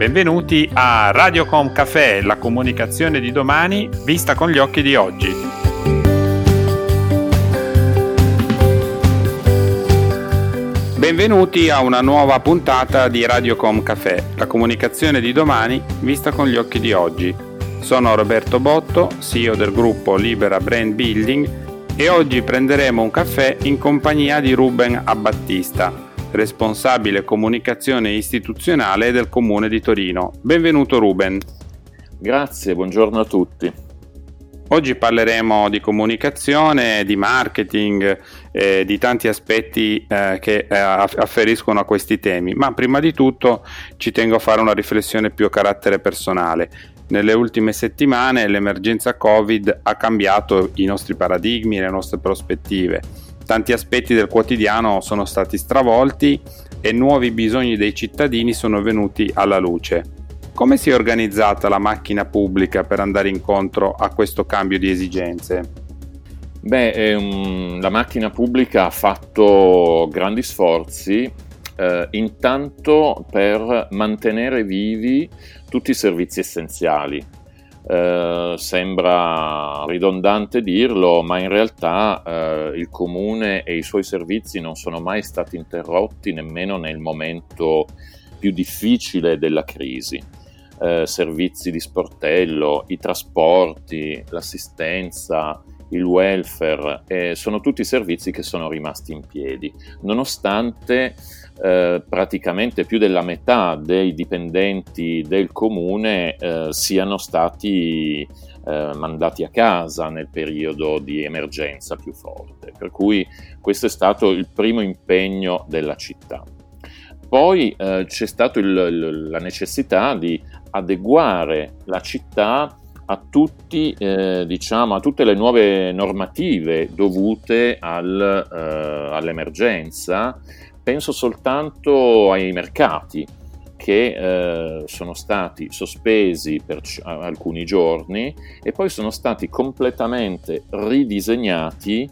Benvenuti a Radiocom Café, la comunicazione di domani vista con gli occhi di oggi. Benvenuti a una nuova puntata di Radiocom Café, la comunicazione di domani vista con gli occhi di oggi. Sono Roberto Botto, CEO del gruppo Libera Brand Building e oggi prenderemo un caffè in compagnia di Ruben Abbattista, responsabile comunicazione istituzionale del Comune di Torino. Benvenuto Ruben. Grazie, buongiorno a tutti. Oggi parleremo di comunicazione, di marketing, eh, di tanti aspetti eh, che eh, afferiscono a questi temi, ma prima di tutto ci tengo a fare una riflessione più a carattere personale. Nelle ultime settimane l'emergenza Covid ha cambiato i nostri paradigmi, le nostre prospettive tanti aspetti del quotidiano sono stati stravolti e nuovi bisogni dei cittadini sono venuti alla luce. Come si è organizzata la macchina pubblica per andare incontro a questo cambio di esigenze? Beh, ehm, la macchina pubblica ha fatto grandi sforzi eh, intanto per mantenere vivi tutti i servizi essenziali, eh, sembra ridondante dirlo, ma in realtà eh, il comune e i suoi servizi non sono mai stati interrotti nemmeno nel momento più difficile della crisi. Eh, servizi di sportello, i trasporti, l'assistenza, il welfare, eh, sono tutti servizi che sono rimasti in piedi, nonostante eh, praticamente più della metà dei dipendenti del comune eh, siano stati eh, mandati a casa nel periodo di emergenza più forte. Per cui questo è stato il primo impegno della città. Poi eh, c'è stata la necessità di adeguare la città a, tutti, eh, diciamo, a tutte le nuove normative dovute al, eh, all'emergenza penso soltanto ai mercati che eh, sono stati sospesi per c- alcuni giorni e poi sono stati completamente ridisegnati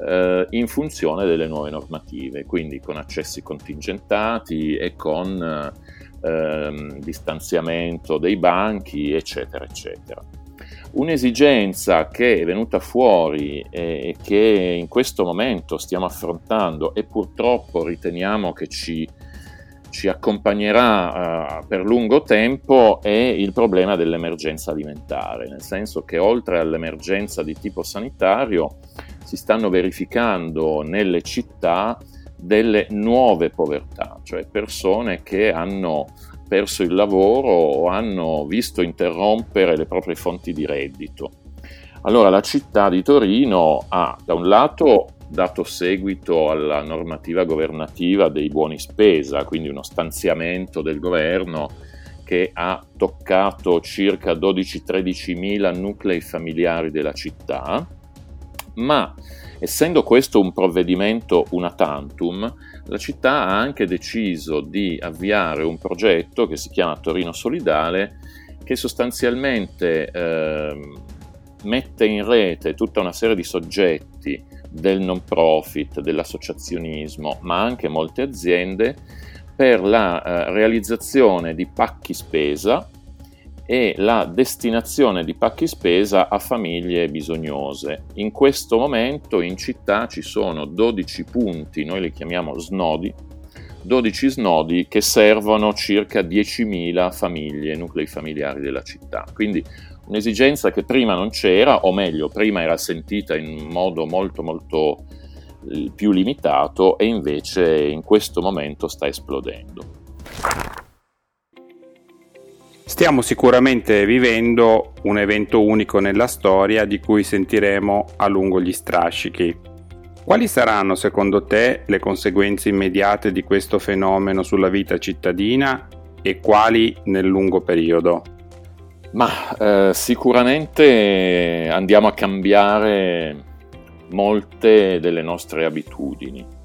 eh, in funzione delle nuove normative, quindi con accessi contingentati e con eh, distanziamento dei banchi, eccetera, eccetera. Un'esigenza che è venuta fuori e che in questo momento stiamo affrontando e purtroppo riteniamo che ci, ci accompagnerà uh, per lungo tempo è il problema dell'emergenza alimentare, nel senso che oltre all'emergenza di tipo sanitario si stanno verificando nelle città delle nuove povertà, cioè persone che hanno perso il lavoro o hanno visto interrompere le proprie fonti di reddito. Allora la città di Torino ha da un lato dato seguito alla normativa governativa dei buoni spesa, quindi uno stanziamento del governo che ha toccato circa 12-13 mila nuclei familiari della città, ma essendo questo un provvedimento una tantum, la città ha anche deciso di avviare un progetto che si chiama Torino Solidale, che sostanzialmente eh, mette in rete tutta una serie di soggetti del non profit, dell'associazionismo, ma anche molte aziende per la eh, realizzazione di pacchi spesa e la destinazione di pacchi spesa a famiglie bisognose. In questo momento in città ci sono 12 punti, noi li chiamiamo snodi, 12 snodi che servono circa 10.000 famiglie, nuclei familiari della città. Quindi un'esigenza che prima non c'era, o meglio, prima era sentita in modo molto molto eh, più limitato e invece in questo momento sta esplodendo. Stiamo sicuramente vivendo un evento unico nella storia di cui sentiremo a lungo gli strascichi. Quali saranno secondo te le conseguenze immediate di questo fenomeno sulla vita cittadina e quali nel lungo periodo? Ma eh, sicuramente andiamo a cambiare molte delle nostre abitudini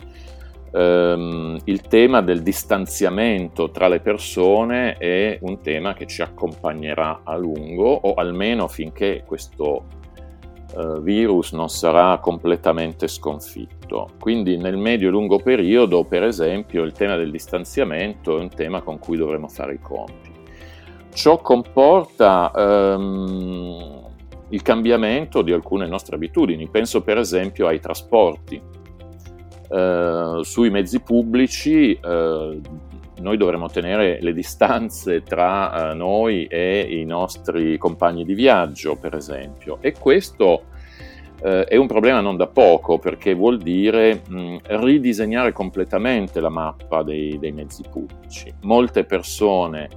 ehm, il tema del distanziamento tra le persone è un tema che ci accompagnerà a lungo o almeno finché questo eh, virus non sarà completamente sconfitto. Quindi nel medio e lungo periodo, per esempio, il tema del distanziamento è un tema con cui dovremo fare i conti. Ciò comporta ehm, il cambiamento di alcune nostre abitudini, penso per esempio ai trasporti. Eh, sui mezzi pubblici eh, noi dovremo tenere le distanze tra eh, noi e i nostri compagni di viaggio, per esempio, e questo eh, è un problema non da poco perché vuol dire mh, ridisegnare completamente la mappa dei, dei mezzi pubblici. Molte persone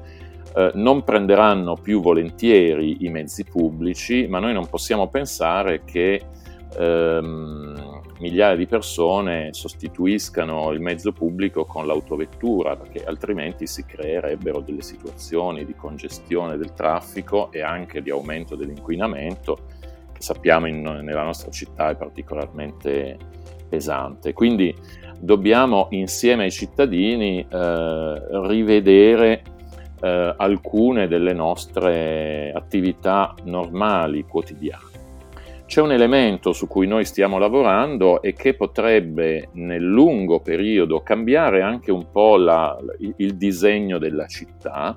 eh, non prenderanno più volentieri i mezzi pubblici, ma noi non possiamo pensare che ehm, migliaia di persone sostituiscano il mezzo pubblico con l'autovettura, perché altrimenti si creerebbero delle situazioni di congestione del traffico e anche di aumento dell'inquinamento che sappiamo in, nella nostra città è particolarmente pesante. Quindi dobbiamo insieme ai cittadini eh, rivedere eh, alcune delle nostre attività normali quotidiane. C'è un elemento su cui noi stiamo lavorando e che potrebbe nel lungo periodo cambiare anche un po' la, il disegno della città,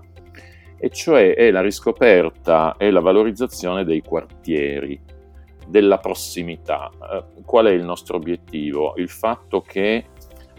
e cioè è la riscoperta e la valorizzazione dei quartieri della prossimità. Eh, qual è il nostro obiettivo? Il fatto che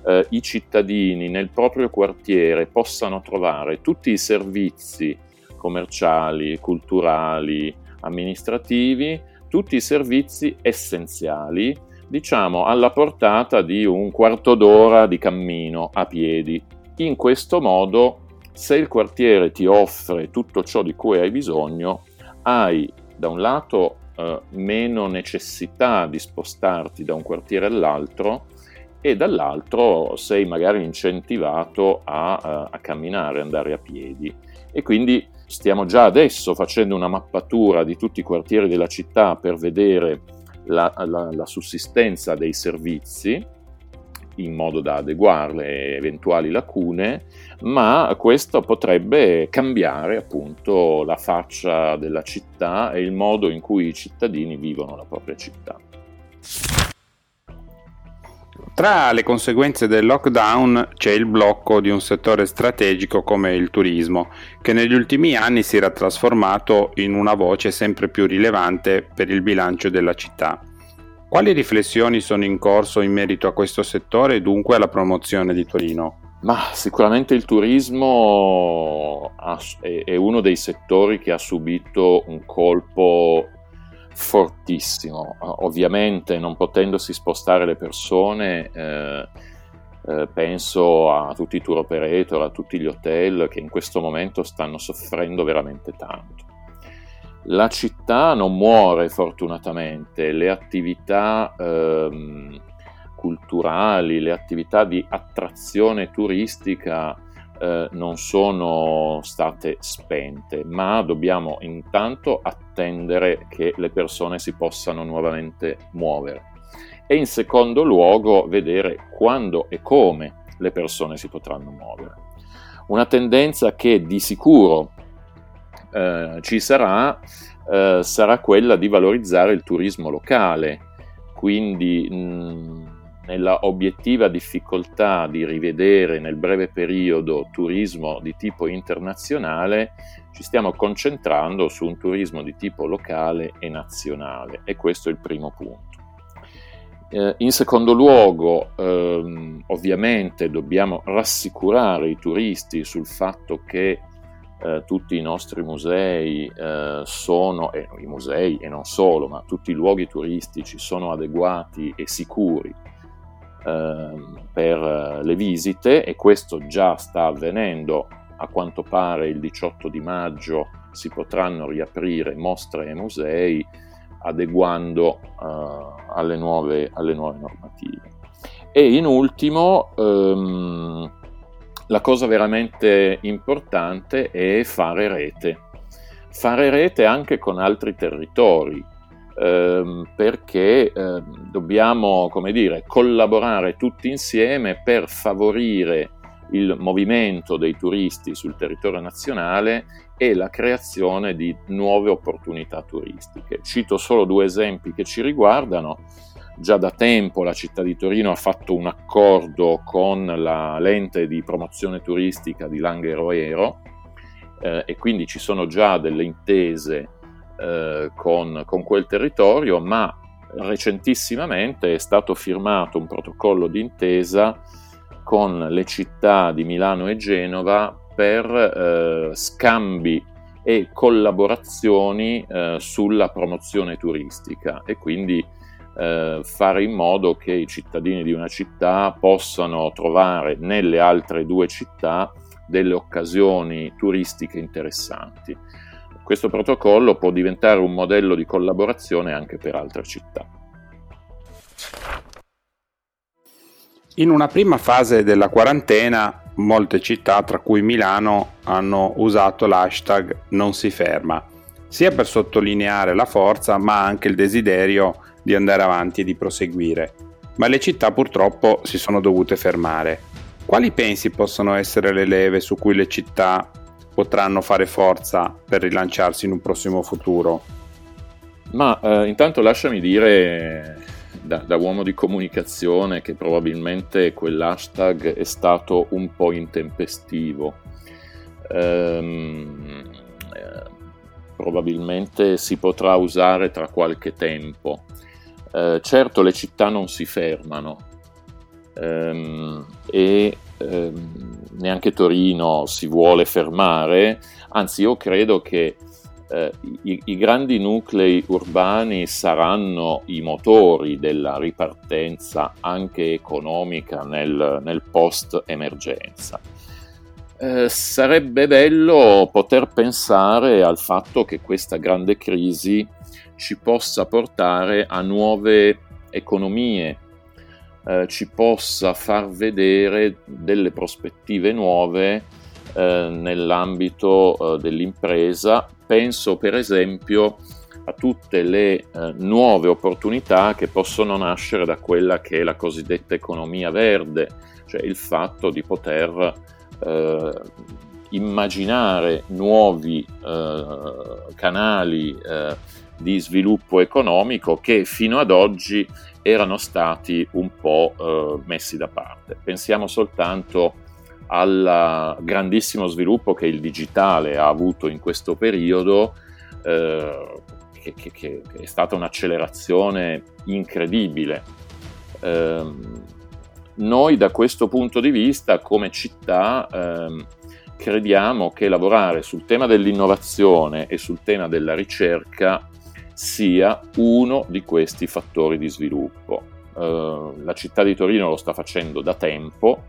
eh, i cittadini nel proprio quartiere possano trovare tutti i servizi commerciali, culturali, amministrativi, tutti i servizi essenziali, diciamo alla portata di un quarto d'ora di cammino a piedi. In questo modo, se il quartiere ti offre tutto ciò di cui hai bisogno, hai da un lato eh, meno necessità di spostarti da un quartiere all'altro e dall'altro sei magari incentivato a, a, a camminare, andare a piedi. E quindi stiamo già adesso facendo una mappatura di tutti i quartieri della città per vedere la, la, la sussistenza dei servizi in modo da adeguare le eventuali lacune, ma questo potrebbe cambiare appunto la faccia della città e il modo in cui i cittadini vivono la propria città. Tra le conseguenze del lockdown c'è il blocco di un settore strategico come il turismo, che negli ultimi anni si era trasformato in una voce sempre più rilevante per il bilancio della città. Quali riflessioni sono in corso in merito a questo settore e dunque alla promozione di Torino? Ma sicuramente il turismo è uno dei settori che ha subito un colpo fortissimo. Ovviamente non potendosi spostare le persone, eh, eh, penso a tutti i tour operator, a tutti gli hotel che in questo momento stanno soffrendo veramente tanto. La città non muore fortunatamente, le attività ehm, culturali, le attività di attrazione turistica eh, non sono state spente, ma dobbiamo intanto attendere che le persone si possano nuovamente muovere e in secondo luogo vedere quando e come le persone si potranno muovere. Una tendenza che di sicuro eh, ci sarà eh, sarà quella di valorizzare il turismo locale, quindi mh, nella obiettiva difficoltà di rivedere nel breve periodo turismo di tipo internazionale, ci stiamo concentrando su un turismo di tipo locale e nazionale e questo è il primo punto. Eh, in secondo luogo, ehm, ovviamente dobbiamo rassicurare i turisti sul fatto che eh, tutti i nostri musei eh, sono, eh, i musei e non solo, ma tutti i luoghi turistici sono adeguati e sicuri per le visite e questo già sta avvenendo. A quanto pare il 18 di maggio si potranno riaprire mostre e musei adeguando eh, alle, nuove, alle nuove normative. E in ultimo, ehm, la cosa veramente importante è fare rete. Fare rete anche con altri territori, ehm, perché eh, dobbiamo, come dire, collaborare tutti insieme per favorire il movimento dei turisti sul territorio nazionale e la creazione di nuove opportunità turistiche. Cito solo due esempi che ci riguardano. Già da tempo la città di Torino ha fatto un accordo con la lente di promozione turistica di Langhe Roero eh, e quindi ci sono già delle intese eh, con, con quel territorio, ma recentissimamente è stato firmato un protocollo d'intesa con le città di Milano e Genova per eh, scambi e collaborazioni eh, sulla promozione turistica e quindi eh, fare in modo che i cittadini di una città possano trovare nelle altre due città delle occasioni turistiche interessanti. Questo protocollo può diventare un modello di collaborazione anche per altre città. In una prima fase della quarantena, molte città, tra cui Milano, hanno usato l'hashtag non si ferma, sia per sottolineare la forza, ma anche il desiderio di andare avanti e di proseguire. Ma le città purtroppo si sono dovute fermare. Quali pensi possano essere le leve su cui le città potranno fare forza per rilanciarsi in un prossimo futuro? Ma eh, intanto lasciami dire da, da, uomo di comunicazione che probabilmente quell'hashtag è stato un po' intempestivo. Ehm, eh, probabilmente si potrà usare tra qualche tempo. Eh, certo le città non si fermano, ehm, e ehm, neanche Torino si vuole fermare, anzi io credo che eh, i, i, grandi nuclei urbani saranno i motori della ripartenza anche economica nel, nel post-emergenza. Eh, sarebbe bello poter pensare al fatto che questa grande crisi ci possa portare a nuove economie, eh, ci possa far vedere delle prospettive nuove eh, nell'ambito eh, dell'impresa. Penso per esempio a tutte le eh, nuove opportunità che possono nascere da quella che è la cosiddetta economia verde, cioè il fatto di poter eh, immaginare nuovi canali di sviluppo economico che fino ad oggi erano stati un po' eh, messi da parte. Pensiamo soltanto al grandissimo sviluppo che il digitale ha avuto in questo periodo, eh, che, che, che, è stata un'accelerazione incredibile. Eh, noi da questo punto di vista come città ehm, crediamo che lavorare sul tema dell'innovazione e sul tema della ricerca sia uno di questi fattori di sviluppo. Uh, la città di Torino lo sta facendo da tempo.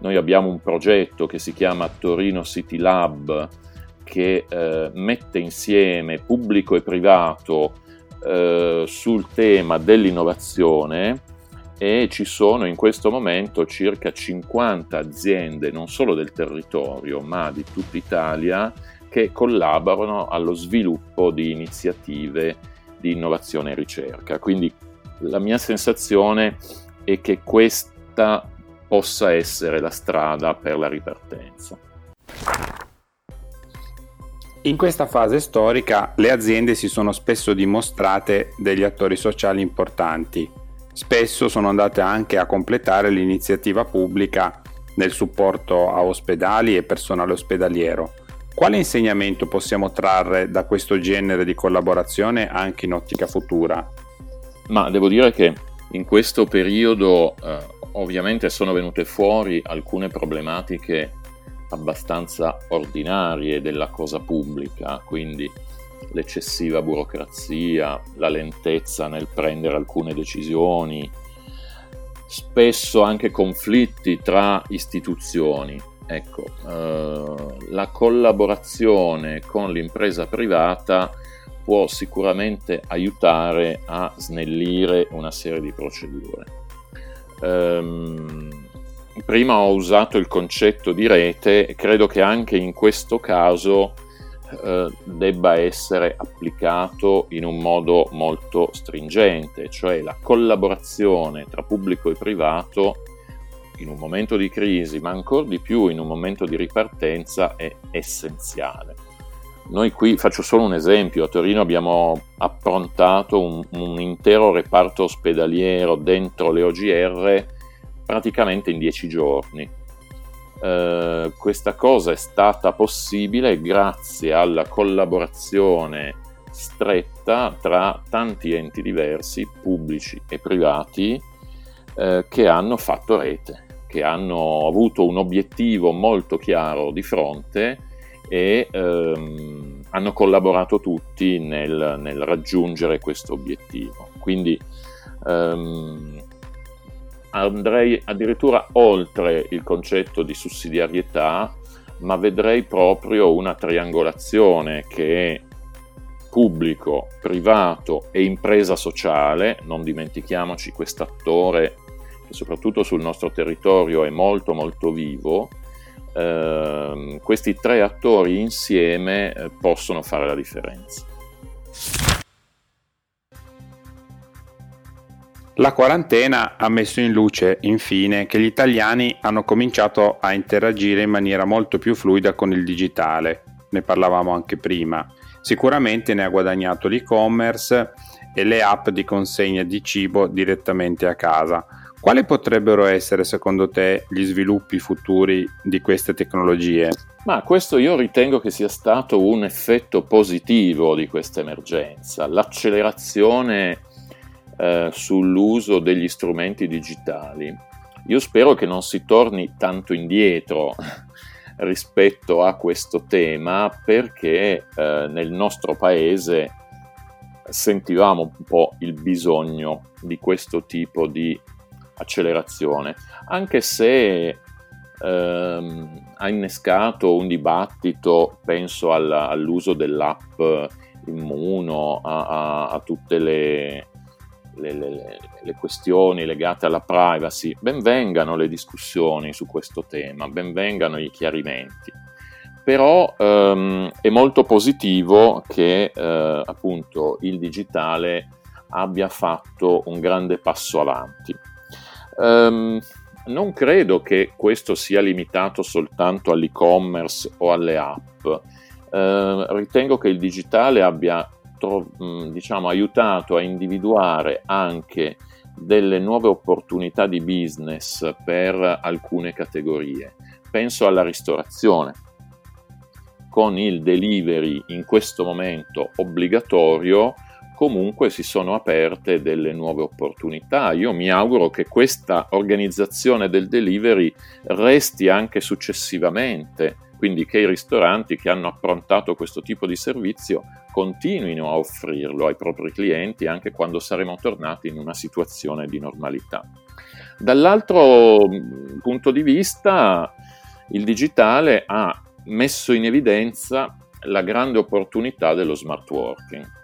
Noi abbiamo un progetto che si chiama Torino City Lab che uh, mette insieme pubblico e privato uh, sul tema dell'innovazione e ci sono in questo momento circa 50 aziende non solo del territorio ma di tutta Italia che collaborano allo sviluppo di iniziative di innovazione e ricerca. Quindi la mia sensazione è che questa possa essere la strada per la ripartenza. In questa fase storica le aziende si sono spesso dimostrate degli attori sociali importanti. Spesso sono andate anche a completare l'iniziativa pubblica nel supporto a ospedali e personale ospedaliero quale insegnamento possiamo trarre da questo genere di collaborazione anche in ottica futura? Ma devo dire che in questo periodo eh, ovviamente sono venute fuori alcune problematiche abbastanza ordinarie della cosa pubblica, quindi l'eccessiva burocrazia, la lentezza nel prendere alcune decisioni, spesso anche conflitti tra istituzioni Ecco, eh, la collaborazione con l'impresa privata può sicuramente aiutare a snellire una serie di procedure. Um, prima ho usato il concetto di rete e credo che anche in questo caso eh, debba essere applicato in un modo molto stringente, cioè la collaborazione tra pubblico e privato in un momento di crisi, ma ancora di più in un momento di ripartenza, è essenziale. Noi qui faccio solo un esempio, a Torino abbiamo approntato un, un intero reparto ospedaliero dentro le OGR praticamente in dieci giorni. eh, questa cosa è stata possibile grazie alla collaborazione stretta tra tanti enti diversi, pubblici e privati, eh, che hanno fatto rete, che hanno avuto un obiettivo molto chiaro di fronte e ehm, hanno collaborato tutti nel, nel, raggiungere questo obiettivo. Quindi ehm, andrei addirittura oltre il concetto di sussidiarietà, ma vedrei proprio una triangolazione che è pubblico, privato e impresa sociale, non dimentichiamoci quest'attore soprattutto sul nostro territorio è molto molto vivo, eh, questi tre attori insieme eh, possono fare la differenza. La quarantena ha messo in luce, infine, che gli italiani hanno cominciato a interagire in maniera molto più fluida con il digitale. Ne parlavamo anche prima. Sicuramente ne ha guadagnato l'e-commerce e le app di consegna di cibo direttamente a casa. Quali potrebbero essere secondo te gli sviluppi futuri di queste tecnologie? Ma questo io ritengo che sia stato un effetto positivo di questa emergenza, l'accelerazione eh, sull'uso degli strumenti digitali. Io spero che non si torni tanto indietro rispetto a questo tema perché eh, nel nostro paese sentivamo un po' il bisogno di questo tipo di accelerazione, anche se ehm, ha innescato un dibattito, penso alla, all'uso dell'app immuno, a, a, a tutte le, le, le, le, questioni legate alla privacy, benvengano le discussioni su questo tema, benvengano i chiarimenti. Però ehm, è molto positivo che eh, appunto il digitale abbia fatto un grande passo avanti. Um, non credo che questo sia limitato soltanto all'e-commerce o alle app. Uh, ritengo che il digitale abbia tro- mm, diciamo, aiutato a individuare anche delle nuove opportunità di business per alcune categorie. Penso alla ristorazione. Con il delivery in questo momento obbligatorio, comunque si sono aperte delle nuove opportunità. Io mi auguro che questa organizzazione del delivery resti anche successivamente quindi che i ristoranti che hanno approntato questo tipo di servizio continuino a offrirlo ai propri clienti anche quando saremo tornati in una situazione di normalità. Dall'altro mm, punto di vista, il digitale ha messo in evidenza la grande opportunità dello smart working.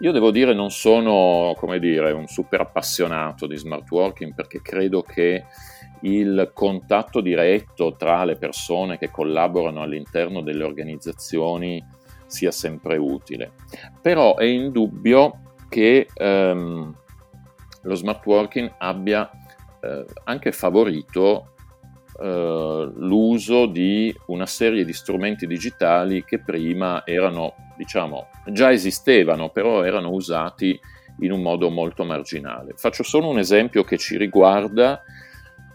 Io devo dire non sono, come dire, un super appassionato di smart working perché credo che il contatto diretto tra le persone che collaborano all'interno delle organizzazioni sia sempre utile. Però è indubbio che ehm, lo smart working abbia eh, anche favorito eh, l'uso di una serie di strumenti digitali che prima erano, diciamo, già esistevano, però erano usati in un modo molto marginale. Faccio solo un esempio che ci riguarda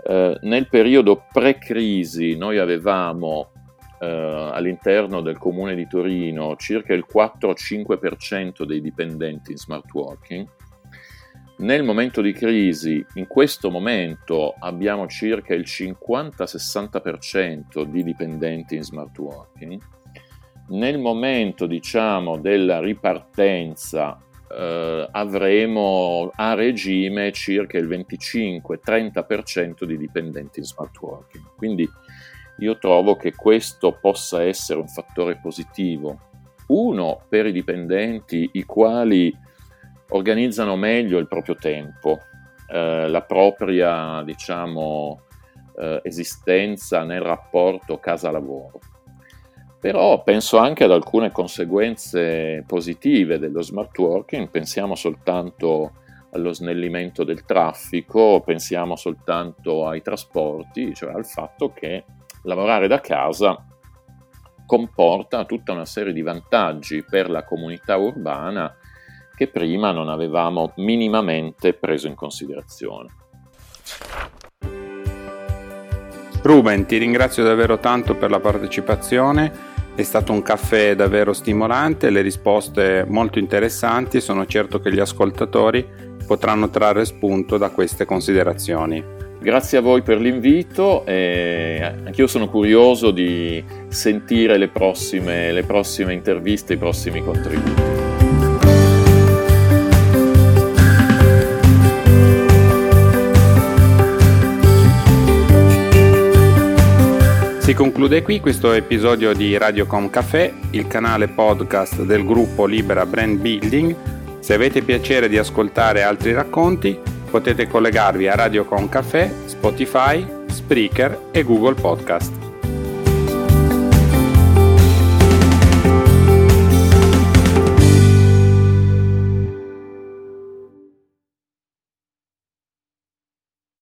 eh, nel periodo pre-crisi noi avevamo eh, all'interno del comune di Torino circa il 4-5% dei dipendenti in smart working. Nel momento di crisi, in questo momento, abbiamo circa il 50-60% di dipendenti in smart working. Nel momento, diciamo, della ripartenza eh, avremo a regime circa il 25-30% di dipendenti in smart working. Quindi io trovo che questo possa essere un fattore positivo. Uno, per i dipendenti i quali organizzano meglio il proprio tempo, eh, la propria, diciamo, eh, esistenza nel rapporto casa-lavoro. Però penso anche ad alcune conseguenze positive dello smart working, pensiamo soltanto allo snellimento del traffico, pensiamo soltanto ai trasporti, cioè al fatto che lavorare da casa comporta tutta una serie di vantaggi per la comunità urbana che prima non avevamo minimamente preso in considerazione. Ruben, ti ringrazio davvero tanto per la partecipazione, è stato un caffè davvero stimolante, le risposte molto interessanti e sono certo che gli ascoltatori potranno trarre spunto da queste considerazioni. Grazie a voi per l'invito e anch'io sono curioso di sentire le prossime, le prossime interviste, i prossimi contributi. Si conclude qui questo episodio di Radiocom Café, il canale podcast del gruppo Libera Brand Building. Se avete piacere di ascoltare altri racconti, potete collegarvi a Radiocom Café, Spotify, Spreaker e Google Podcast.